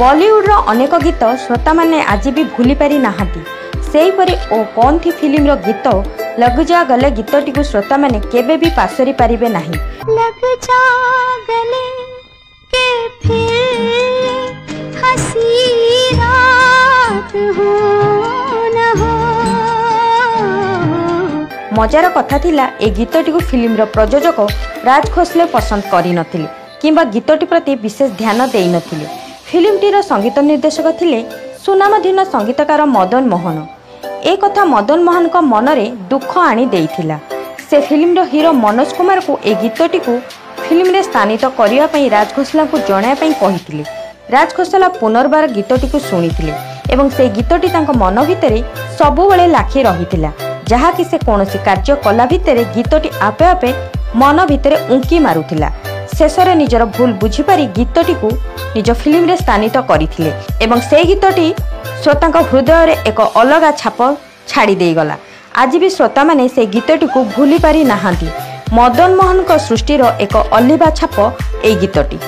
ବଲିଉଡ଼ର ଅନେକ ଗୀତ ଶ୍ରୋତାମାନେ ଆଜି ବି ଭୁଲିପାରି ନାହାନ୍ତି। ସେହିପରି ଓ କୌନ୍ଥି ଫିଲ୍ମର ଗୀତ ଲଘୁଚା ଗଲେ ଗୀତଟିକୁ ଶ୍ରୋତାମାନେ କେବେ ବି ପାସରି ପାରିବେ ନାହିଁ। ମଜାର କଥା ଥିଲା ଏ ଗୀତଟିକୁ ଫିଲ୍ମର ପ୍ରଯୋଜକ ରାଜ ଖୋସଲେ ପସନ୍ଦ କରିନଥିଲେ କିମ୍ବା ଗୀତଟି ପ୍ରତି ବିଶେଷ ଧ୍ୟାନ ଦେଇନଥିଲେ। ଫିଲ୍ମଟିର ସଙ୍ଗୀତ ନିର୍ଦ୍ଦେଶକ ଥିଲେ ସୁନାମଧୀନ ସଙ୍ଗୀତକାର ମଦନ ମୋହନ। ଏ କଥା ମଦନ ମୋହନଙ୍କ ମନରେ ଦୁଃଖ ଆଣି ଦେଇଥିଲା। ସେ ଫିଲ୍ମର ହିରୋ ମନୋଜ କୁମାରକୁ ଏ ଗୀତଟିକୁ ଫିଲ୍ମରେ ସ୍ଥାନିତ କରିବା ପାଇଁ ରାଜ ଖୋସଲାଙ୍କୁ ଜଣାଇବା ପାଇଁ କହିଥିଲେ। ରାଜ ଖୋସଲା ପୁନର୍ବାର ଗୀତଟିକୁ ଶୁଣିଥିଲେ ଏବଂ ସେହି ଗୀତଟି ତାଙ୍କ ମନ ଭିତରେ ସବୁବେଳେ ଲାଖି ରହିଥିଲା ଯାହାକି ସେ କୌଣସି କାର୍ଯ୍ୟ କଲା ଭିତରେ ଗୀତଟି ଆପେ ଆପେ ମନ ଭିତରେ ଉଙ୍କି ମାରୁଥିଲା। ଶେଷରେ ନିଜର ଭୁଲ ବୁଝିପାରି ଗୀତଟିକୁ ନିଜ ଫିଲ୍ମରେ ସ୍ଥାନିତ କରିଥିଲେ ଏବଂ ସେହି ଗୀତଟି ଶ୍ରୋତାଙ୍କ ହୃଦୟରେ ଏକ ଅଲଗା ଛାପ ଛାଡ଼ି ଦେଇଗଲା। ଆଜି ବି ଶ୍ରୋତାମାନେ ସେହି ଗୀତଟିକୁ ଭୁଲି ପାରି ନାହାନ୍ତି। ମଦନ ମୋହନଙ୍କ ସୃଷ୍ଟିର ଏକ ଅଲିଭା ଛାପ ଏହି ଗୀତଟି।